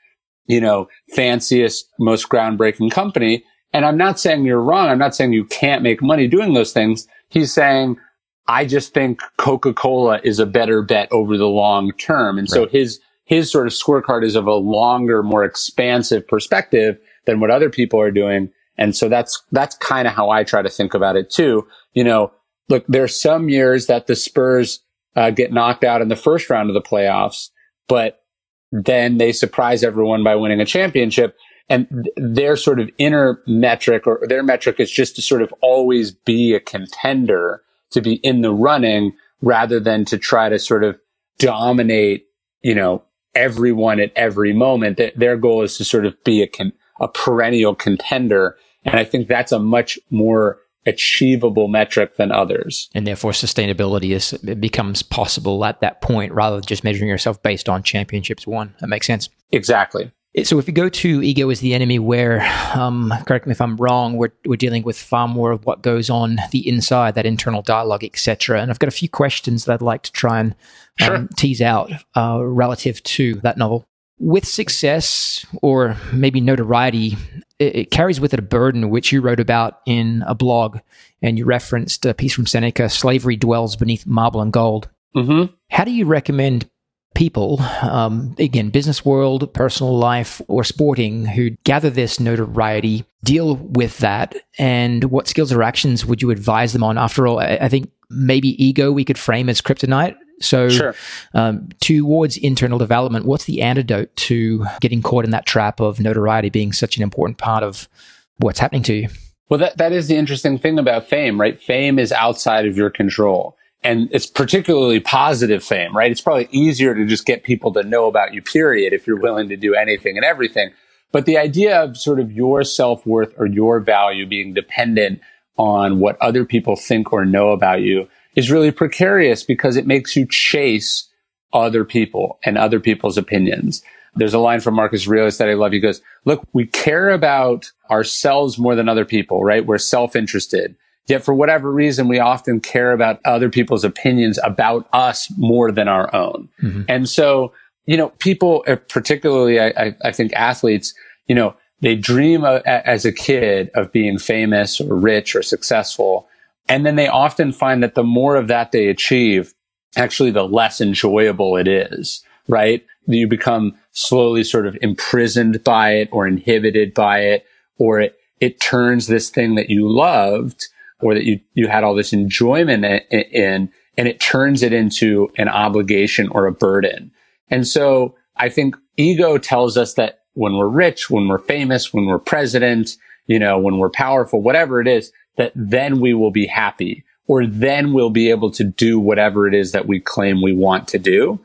you know, fanciest, most groundbreaking company? And I'm not saying you're wrong. I'm not saying you can't make money doing those things. He's saying, I just think Coca-Cola is a better bet over the long term. And right. so his, his sort of scorecard is of a longer, more expansive perspective than what other people are doing. And so that's, that's kind of how I try to think about it too. You know, look, there are some years that the Spurs uh, get knocked out in the first round of the playoffs, but then they surprise everyone by winning a championship and their sort of inner metric or their metric is just to sort of always be a contender to be in the running rather than to try to sort of dominate, you know, everyone at every moment. That their goal is to sort of be a con- a perennial contender. And I think that's a much more achievable metric than others. And therefore sustainability is it becomes possible at that point rather than just measuring yourself based on championships won. That makes sense. Exactly. So if we go to ego as the enemy, where um, correct me if I'm wrong, we're we're dealing with far more of what goes on the inside, that internal dialogue, etc. And I've got a few questions that I'd like to try and um, sure. tease out uh, relative to that novel. With success or maybe notoriety, it, it, carries with it a burden, which you wrote about in a blog, and you referenced a piece from Seneca: "Slavery dwells beneath marble and gold." Mm-hmm. How do you recommend people, um, again, business world, personal life, or sporting, who gather this notoriety, deal with that, and what skills or actions would you advise them on? After all, I, I think maybe ego we could frame as kryptonite. So, sure. um, towards internal development, what's the antidote to getting caught in that trap of notoriety being such an important part of what's happening to you? Well, that, that is the interesting thing about fame, right? Fame is outside of your control and it's particularly positive fame, right? It's probably easier to just get people to know about you, period, if you're willing to do anything and everything. But the idea of sort of your self worth or your value being dependent on what other people think or know about you is really precarious because it makes you chase other people and other people's opinions. There's a line from Marcus Aurelius that I love. He goes, look, we care about ourselves more than other people, right? We're self-interested. Yet for whatever reason, we often care about other people's opinions about us more than our own. Mm-hmm. And so, you know, people, uh, particularly, I, I, think athletes, you know, they dream of, as a kid of being famous or rich or successful. And then they often find that the more of that they achieve, actually the less enjoyable it is, right? You become slowly sort of imprisoned by it or inhibited by it, or it, it turns this thing that you loved or that you, you had all this enjoyment in, and it turns it into an obligation or a burden. And so I think ego tells us that when we're rich, when we're famous, when we're president, you know, when we're powerful, whatever it is, that then we will be happy or then we'll be able to do whatever it is that we claim we want to do.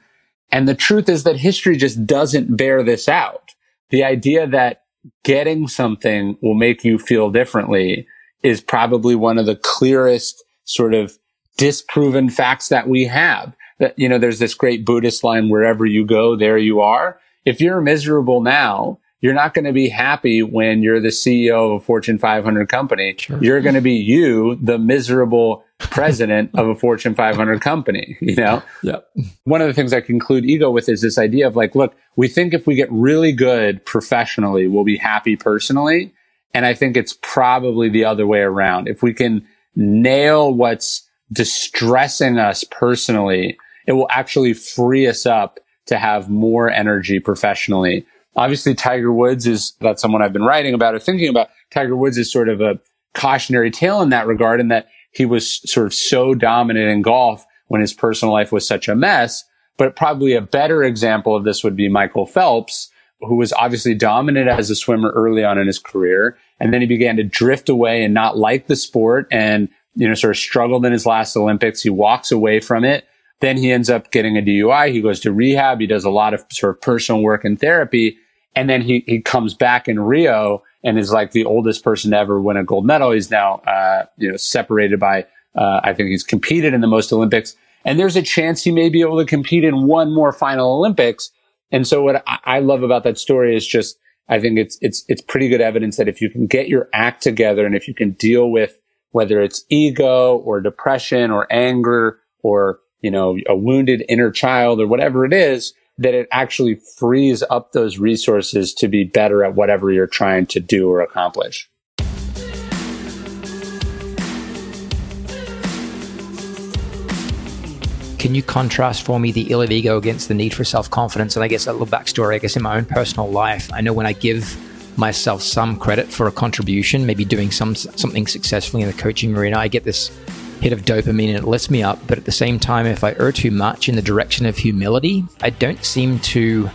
And the truth is that history just doesn't bear this out. The idea that getting something will make you feel differently is probably one of the clearest sort of disproven facts that we have. That, you know, there's this great Buddhist line, wherever you go, there you are. If you're miserable now, you're not going to be happy when you're the CEO of a Fortune 500 company. Sure. You're going to be you, the miserable president of a Fortune 500 company, you know? Yeah. One of the things I conclude ego with is this idea of like, look, we think if we get really good professionally, we'll be happy personally. And I think it's probably the other way around. If we can nail what's distressing us personally, it will actually free us up to have more energy professionally. Obviously, Tiger Woods is that's someone I've been writing about or thinking about. Tiger Woods is sort of a cautionary tale in that regard, in that he was sort of so dominant in golf when his personal life was such a mess. But probably a better example of this would be Michael Phelps, who was obviously dominant as a swimmer early on in his career. And then he began to drift away and not like the sport and you know, sort of struggled in his last Olympics. He walks away from it. Then he ends up getting a DUI. He goes to rehab. He does a lot of sort of personal work and therapy. And then he, he comes back in Rio and is like the oldest person to ever win a gold medal. He's now, uh, you know, separated by, uh, I think he's competed in the most Olympics. And there's a chance he may be able to compete in one more final Olympics. And so what I, love about that story is just, I think it's, it's, it's pretty good evidence that if you can get your act together and if you can deal with whether it's ego or depression or anger or, you know, a wounded inner child or whatever it is, that it actually frees up those resources to be better at whatever you're trying to do or accomplish. Can you contrast for me the ill of ego against the need for self confidence? And I guess a little backstory, I guess, in my own personal life, I know when I give myself some credit for a contribution, maybe doing some something successfully in the coaching arena, I get this hit of dopamine and it lifts me up. But at the same time, if I err too much in the direction of humility, I don't seem to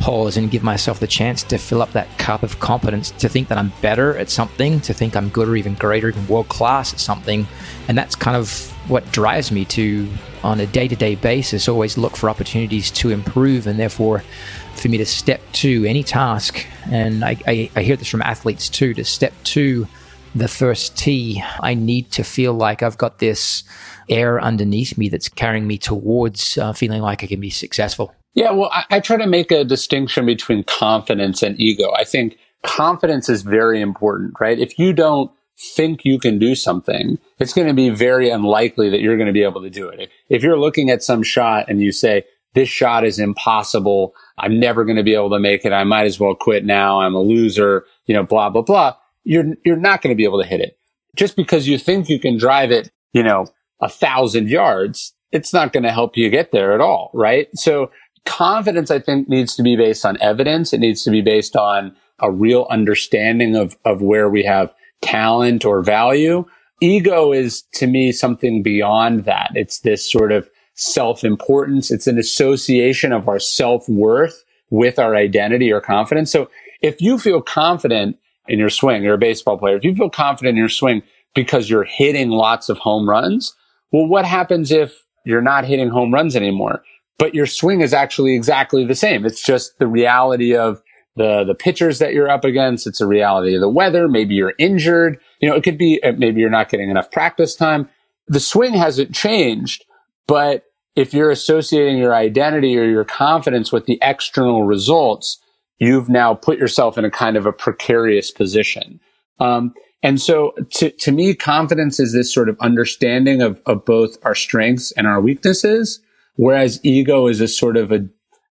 pause and give myself the chance to fill up that cup of competence, to think that I'm better at something, to think I'm good or even greater, even world class at something. And that's kind of what drives me to, on a day to day basis, always look for opportunities to improve and therefore for me to step to any task, and I, I, I hear this from athletes too, to step to the first tee, I need to feel like I've got this air underneath me that's carrying me towards uh, feeling like I can be successful. Yeah, well, I, I, try to make a distinction between confidence and ego. I think confidence is very important, right? If you don't think you can do something, it's going to be very unlikely that you're going to be able to do it. If, if you're looking at some shot and you say, this shot is impossible. I'm never going to be able to make it. I might as well quit now. I'm a loser, you know, blah, blah, blah. You're, you're not going to be able to hit it. Just because you think you can drive it, you know, a thousand yards, it's not going to help you get there at all. Right. So confidence, I think needs to be based on evidence. It needs to be based on a real understanding of, of where we have talent or value. Ego is to me something beyond that. It's this sort of self-importance. It's an association of our self-worth with our identity or confidence. So if you feel confident in your swing, you're a baseball player, if you feel confident in your swing because you're hitting lots of home runs, well, what happens if you're not hitting home runs anymore? But your swing is actually exactly the same. It's just the reality of the, the pitchers that you're up against. It's a reality of the weather. Maybe you're injured. You know, it could be, uh, maybe you're not getting enough practice time. The swing hasn't changed, but if you're associating your identity or your confidence with the external results, you've now put yourself in a kind of a precarious position. Um, and so to, to me, confidence is this sort of understanding of, of both our strengths and our weaknesses, whereas ego is a sort of a,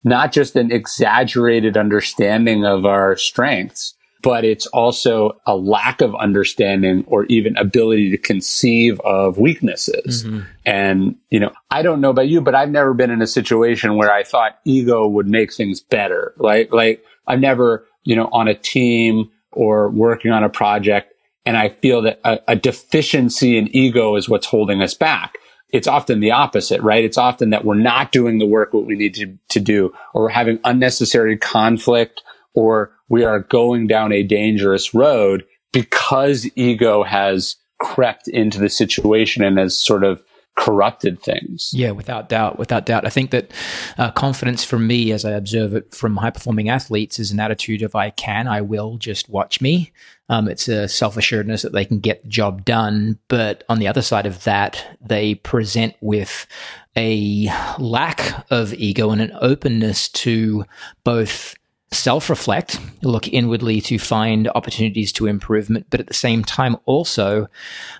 not just an exaggerated understanding of our strengths, but it's also a lack of understanding or even ability to conceive of weaknesses. Mm-hmm. And, you know, I don't know about you, but I've never been in a situation where I thought ego would make things better. Like, like I've never, you know, on a team or working on a project and I feel that a, a deficiency in ego is what's holding us back it's often the opposite, right? It's often that we're not doing the work what we need to, to do, or we're having unnecessary conflict, or we are going down a dangerous road because ego has crept into the situation and has sort of corrupted things. Yeah, without doubt, without doubt. I think that uh, confidence for me, as I observe it from high performing athletes, is an attitude of I can, I will, just watch me. Um, it's a self assuredness that they can get the job done. But on the other side of that, they present with a lack of ego and an openness to both self reflect, look inwardly to find opportunities to improvement, but at the same time, also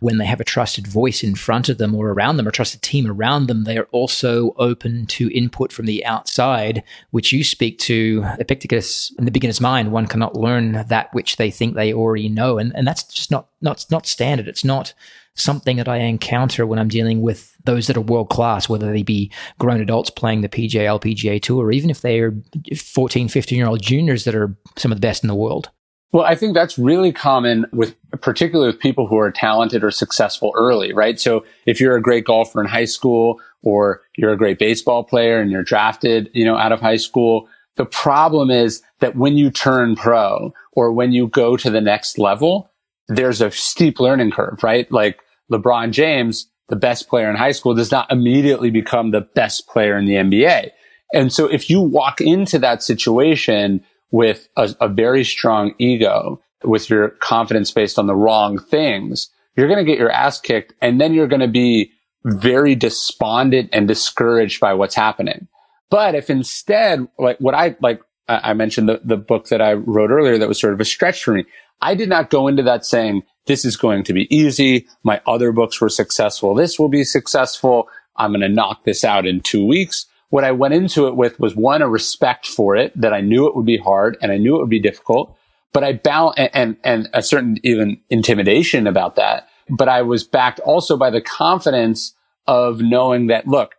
when they have a trusted voice in front of them or around them, a trusted team around them, they are also open to input from the outside, which you speak to Epictetus in the beginner's mind. One cannot learn that which they think they already know. And, and that's just not, not, not standard. It's not something that I encounter when I'm dealing with those that are world class, whether they be grown adults playing the PGA, LPGA tour, or even if they are 14, 15 year old juniors that are some of the best in the world. Well, I think that's really common with, particularly with people who are talented or successful early, right? So if you're a great golfer in high school or you're a great baseball player and you're drafted, you know, out of high school, the problem is that when you turn pro or when you go to the next level, there's a steep learning curve, right? Like LeBron James, the best player in high school, does not immediately become the best player in the NBA. And so if you walk into that situation with a, a very strong ego, with your confidence based on the wrong things, you're going to get your ass kicked and then you're going to be very despondent and discouraged by what's happening. But if instead, like what I like, I mentioned the, the book that I wrote earlier that was sort of a stretch for me. I did not go into that saying, this is going to be easy. My other books were successful. This will be successful. I'm going to knock this out in two weeks. What I went into it with was one, a respect for it that I knew it would be hard and I knew it would be difficult, but I balance and, and, and a certain even intimidation about that. But I was backed also by the confidence of knowing that, look,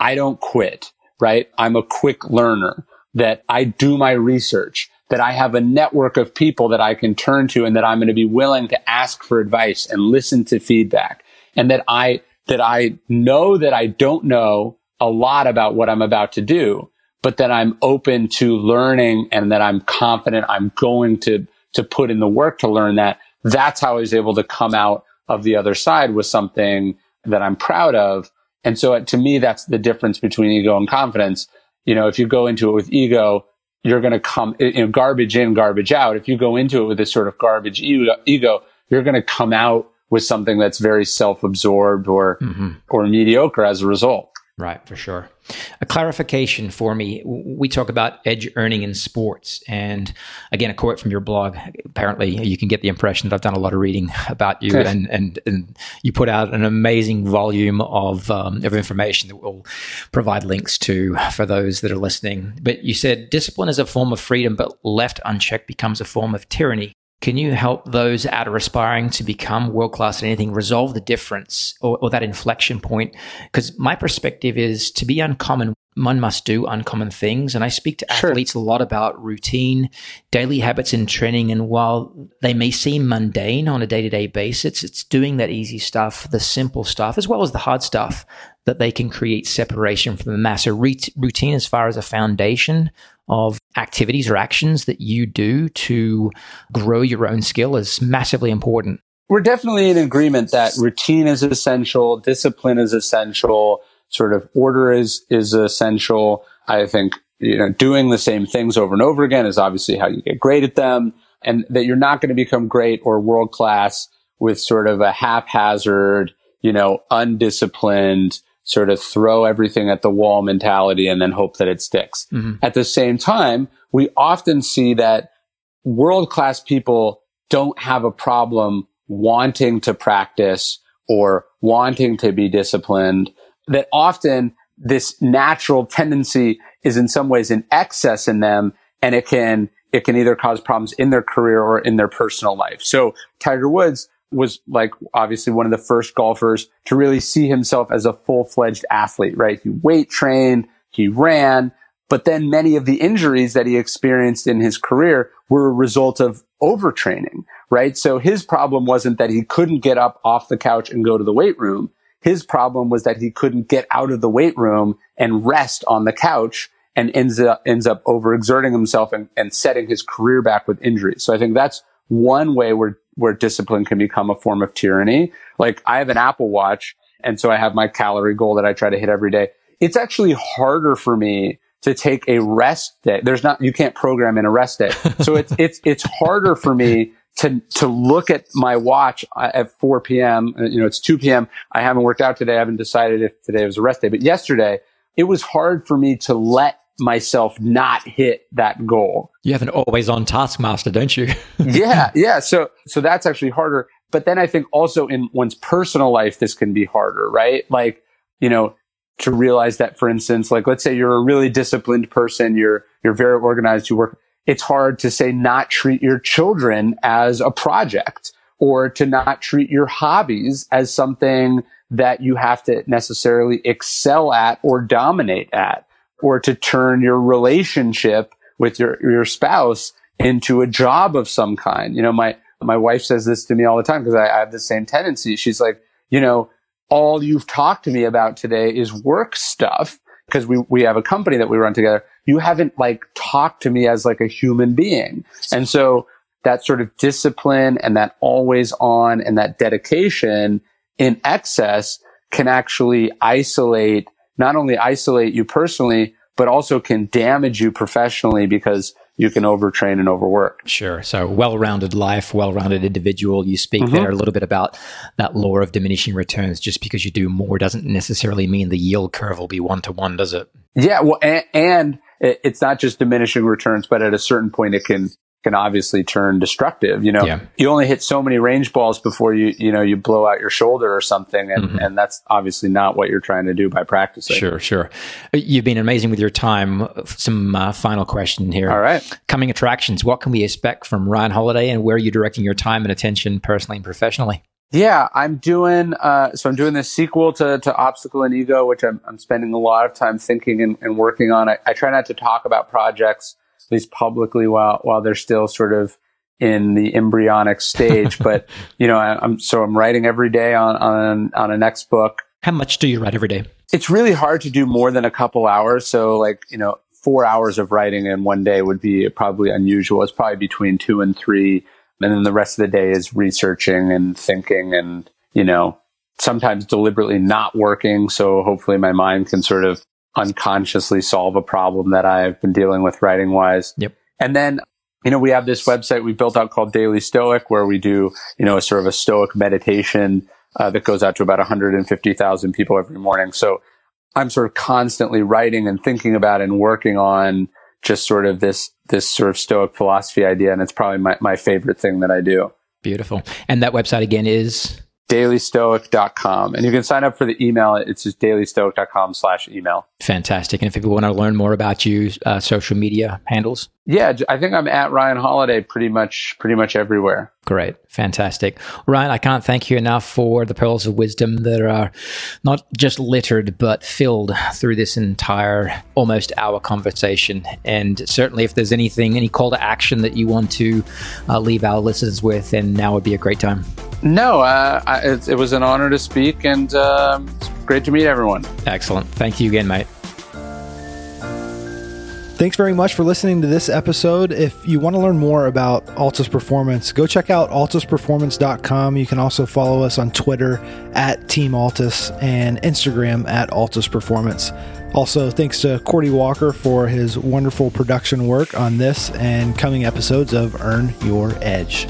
I don't quit, right? I'm a quick learner that I do my research that I have a network of people that I can turn to and that I'm going to be willing to ask for advice and listen to feedback and that I, that I know that I don't know a lot about what I'm about to do, but that I'm open to learning and that I'm confident I'm going to, to put in the work to learn that. That's how I was able to come out of the other side with something that I'm proud of. And so uh, to me, that's the difference between ego and confidence. You know, if you go into it with ego, you're going to come, you know, garbage in, garbage out. If you go into it with this sort of garbage ego, you're going to come out with something that's very self-absorbed or, mm-hmm. or mediocre as a result. Right, for sure. A clarification for me. We talk about edge earning in sports. And again, a quote from your blog. Apparently, you can get the impression that I've done a lot of reading about you, and, and, and you put out an amazing volume of, um, of information that we'll provide links to for those that are listening. But you said discipline is a form of freedom, but left unchecked becomes a form of tyranny. Can you help those that are aspiring to become world class at anything resolve the difference or, or that inflection point? Because my perspective is to be uncommon, one must do uncommon things. And I speak to sure. athletes a lot about routine, daily habits and training. And while they may seem mundane on a day to day basis, it's doing that easy stuff, the simple stuff, as well as the hard stuff that they can create separation from the mass. So routine as far as a foundation of activities or actions that you do to grow your own skill is massively important. We're definitely in agreement that routine is essential, discipline is essential, sort of order is is essential. I think you know doing the same things over and over again is obviously how you get great at them, and that you're not going to become great or world class with sort of a haphazard, you know, undisciplined sort of throw everything at the wall mentality and then hope that it sticks. Mm-hmm. At the same time, we often see that world class people don't have a problem wanting to practice or wanting to be disciplined, that often this natural tendency is in some ways in excess in them and it can it can either cause problems in their career or in their personal life. So Tiger Woods was like obviously one of the first golfers to really see himself as a full fledged athlete, right? He weight trained, he ran, but then many of the injuries that he experienced in his career were a result of overtraining, right? So his problem wasn't that he couldn't get up off the couch and go to the weight room. His problem was that he couldn't get out of the weight room and rest on the couch and ends up, ends up overexerting himself and, and setting his career back with injuries. So I think that's one way where, where discipline can become a form of tyranny. Like I have an Apple watch and so I have my calorie goal that I try to hit every day. It's actually harder for me to take a rest day. There's not, you can't program in a rest day. So <laughs> it's, it's, it's harder for me to, to look at my watch at 4 p.m. Uh, you know, it's 2 p.m. I haven't worked out today. I haven't decided if today was a rest day, but yesterday it was hard for me to let myself not hit that goal. You have an always on taskmaster, don't you? <laughs> yeah. Yeah. So, so that's actually harder. But then I think also in one's personal life, this can be harder, right? Like, you know, to realize that, for instance, like let's say you're a really disciplined person, you're you're very organized, you work. It's hard to say not treat your children as a project or to not treat your hobbies as something that you have to necessarily excel at or dominate at or to turn your relationship with your your spouse into a job of some kind. You know, my my wife says this to me all the time because I, I have the same tendency. She's like, you know, all you've talked to me about today is work stuff because we, we have a company that we run together. You haven't like talked to me as like a human being. And so that sort of discipline and that always on and that dedication in excess can actually isolate, not only isolate you personally, but also can damage you professionally because you can overtrain and overwork. Sure. So well-rounded life, well-rounded individual. You speak mm-hmm. there a little bit about that law of diminishing returns. Just because you do more doesn't necessarily mean the yield curve will be one to one, does it? Yeah. Well, and, and it's not just diminishing returns, but at a certain point, it can can obviously turn destructive. You know, yeah. you only hit so many range balls before you, you know, you blow out your shoulder or something. And, mm-hmm. and that's obviously not what you're trying to do by practicing. Sure, sure. You've been amazing with your time. Some uh, final question here. All right. Coming attractions. What can we expect from Ryan Holiday and where are you directing your time and attention personally and professionally? Yeah, I'm doing, uh, so I'm doing this sequel to, to Obstacle and Ego, which I'm, I'm spending a lot of time thinking and, and working on. I, I try not to talk about projects at least publicly while while they're still sort of in the embryonic stage. but <laughs> you know, I, am so I'm writing every day on on on a next book. How much do you write every day? It's really hard to do more than a couple hours. So like you know, four hours of writing in one day would be probably unusual. It's probably between two and three, and then the rest of the day is researching and thinking and you know sometimes deliberately not working. So hopefully my mind can sort of unconsciously solve a problem that I've been dealing with writing wise. Yep. And then, you know, we have this website we built out called Daily Stoic where we do, you know, a sort of a Stoic meditation uh, that goes out to about 150,000 people every morning. So I'm sort of constantly writing and thinking about and working on just sort of this, this sort of Stoic philosophy idea. And it's probably my, my favorite thing that I do. Beautiful. And that website again is? dailystoic.com. And you can sign up for the email. It's just dailystoic.com slash email. Fantastic. And if people want to learn more about you, uh, social media handles? Yeah, I think I'm at Ryan Holiday pretty much, pretty much everywhere. Great. Fantastic. Ryan, I can't thank you enough for the pearls of wisdom that are not just littered, but filled through this entire almost hour conversation. And certainly, if there's anything, any call to action that you want to uh, leave our listeners with, then now would be a great time. No, uh, I, it, it, was an honor to speak and um, great to meet everyone. Excellent. Thank you again, mate. Thanks very much for listening to this episode. If you want to learn more about Altus Performance, go check out altusperformance.com. You can also follow us on Twitter at Team Altus and Instagram at Altus Performance. Also, thanks to Cordy Walker for his wonderful production work on this and coming episodes of Earn Your Edge.